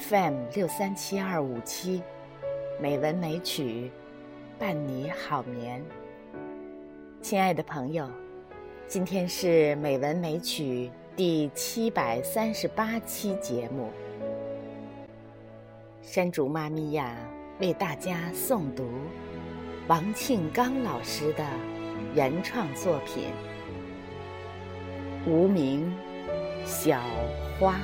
FM 六三七二五七，美文美曲，伴你好眠。亲爱的朋友，今天是美文美曲第七百三十八期节目。山竹妈咪呀，为大家诵读王庆刚老师的原创作品《无名小花》。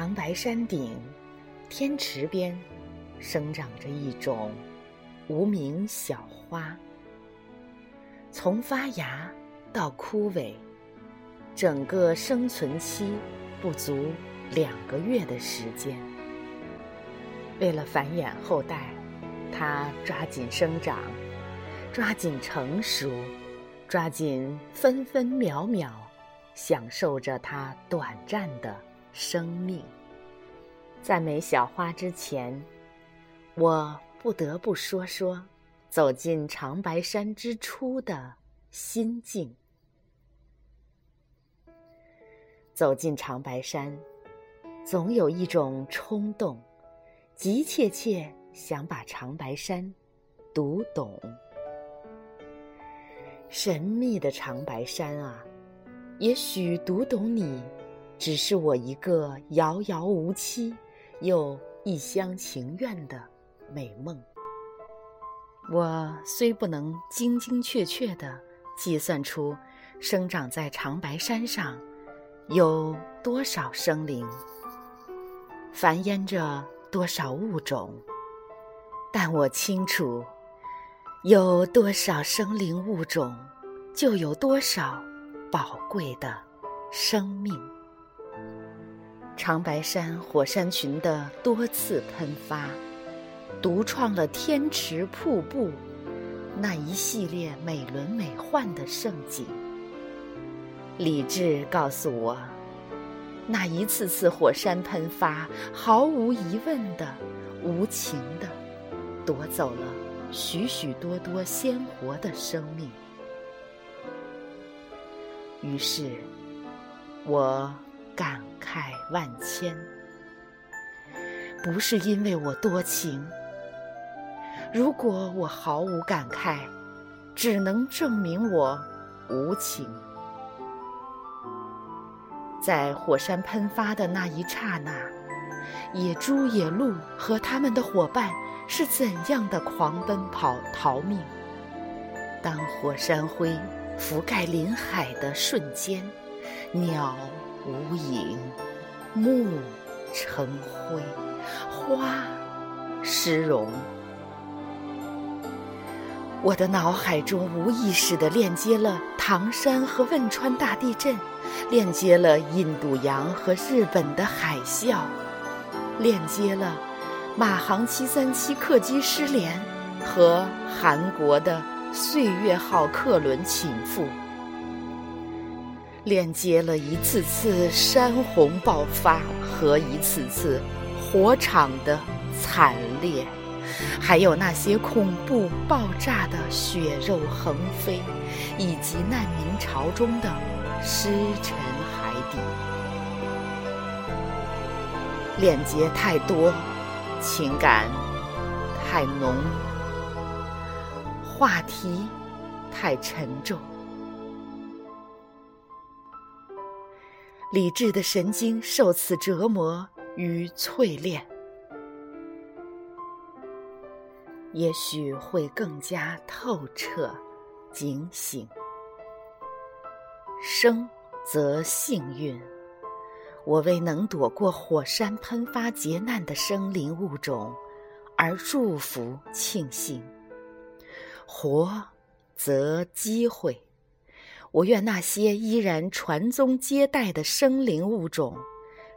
长白山顶，天池边，生长着一种无名小花。从发芽到枯萎，整个生存期不足两个月的时间。为了繁衍后代，它抓紧生长，抓紧成熟，抓紧分分秒秒，享受着它短暂的。生命，赞美小花之前，我不得不说说走进长白山之初的心境。走进长白山，总有一种冲动，急切切想把长白山读懂。神秘的长白山啊，也许读懂你。只是我一个遥遥无期又一厢情愿的美梦。我虽不能精精确确地计算出生长在长白山上有多少生灵，繁衍着多少物种，但我清楚，有多少生灵物种，就有多少宝贵的生命。长白山火山群的多次喷发，独创了天池瀑布那一系列美轮美奂的盛景。理智告诉我，那一次次火山喷发，毫无疑问的、无情的，夺走了许许多多鲜活的生命。于是，我。感慨万千，不是因为我多情。如果我毫无感慨，只能证明我无情。在火山喷发的那一刹那，野猪、野鹿和他们的伙伴是怎样的狂奔跑逃命？当火山灰覆盖林海的瞬间，鸟。无影，木成灰，花失容。我的脑海中无意识地链接了唐山和汶川大地震，链接了印度洋和日本的海啸，链接了马航七三七客机失联和韩国的岁月号客轮倾覆。链接了一次次山洪爆发和一次次火场的惨烈，还有那些恐怖爆炸的血肉横飞，以及难民潮中的尸沉海底。链接太多，情感太浓，话题太沉重。理智的神经受此折磨与淬炼，也许会更加透彻、警醒。生则幸运，我为能躲过火山喷发劫难的生灵物种而祝福庆幸；活则机会。我愿那些依然传宗接代的生灵物种，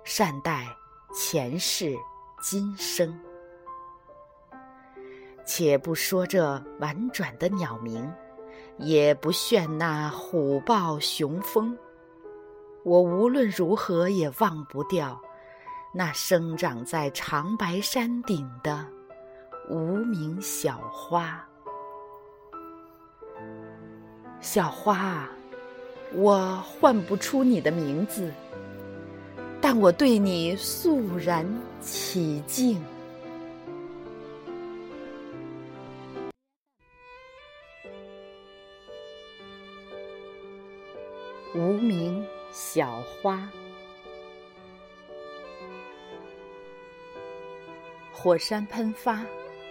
善待前世今生。且不说这婉转的鸟鸣，也不炫那虎豹雄风，我无论如何也忘不掉那生长在长白山顶的无名小花。小花啊！我唤不出你的名字，但我对你肃然起敬。无名小花，火山喷发，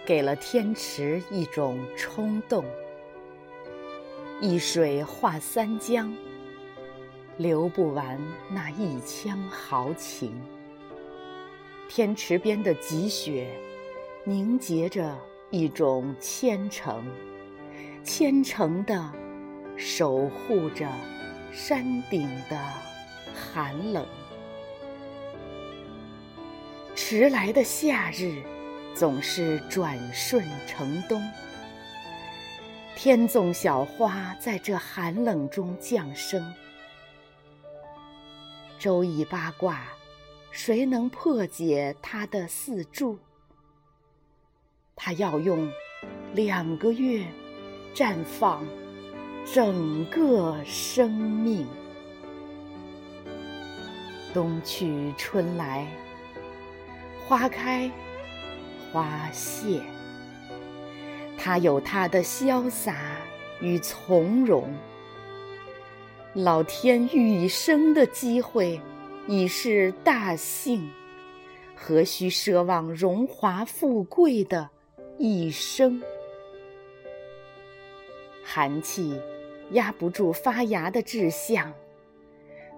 给了天池一种冲动。一水化三江，流不完那一腔豪情。天池边的积雪，凝结着一种虔诚，虔诚的守护着。山顶的寒冷，迟来的夏日总是转瞬成冬。天纵小花在这寒冷中降生。周易八卦，谁能破解它的四柱？它要用两个月绽放。整个生命，冬去春来，花开花谢。他有他的潇洒与从容。老天予以生的机会，已是大幸，何须奢望荣华富贵的一生？寒气。压不住发芽的志向，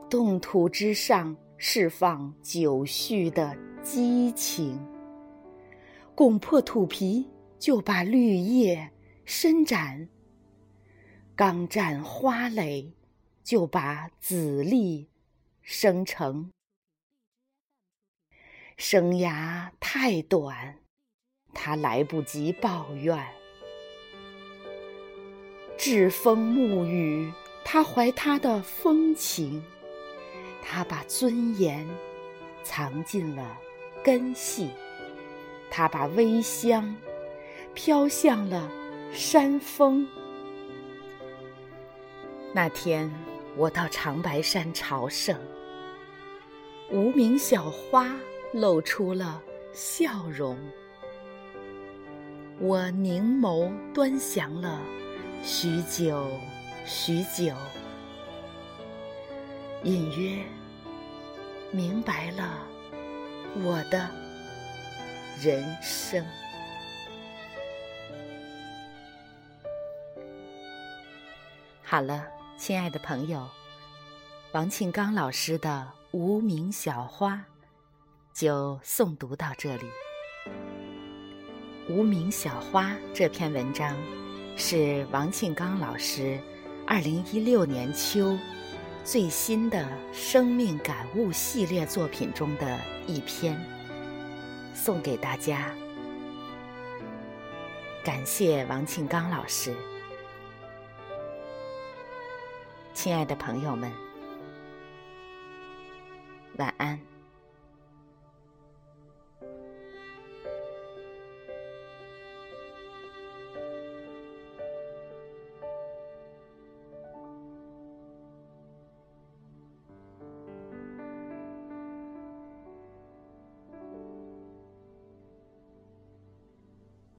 冻土之上释放久蓄的激情，拱破土皮就把绿叶伸展，刚绽花蕾就把籽粒生成。生涯太短，他来不及抱怨。栉风沐雨，他怀他的风情，他把尊严藏进了根系，他把微香飘向了山峰。那天我到长白山朝圣，无名小花露出了笑容，我凝眸端详了。许久，许久，隐约明白了我的人生。好了，亲爱的朋友，王庆刚老师的《无名小花》就诵读到这里。《无名小花》这篇文章。是王庆刚老师二零一六年秋最新的生命感悟系列作品中的一篇，送给大家。感谢王庆刚老师，亲爱的朋友们，晚安。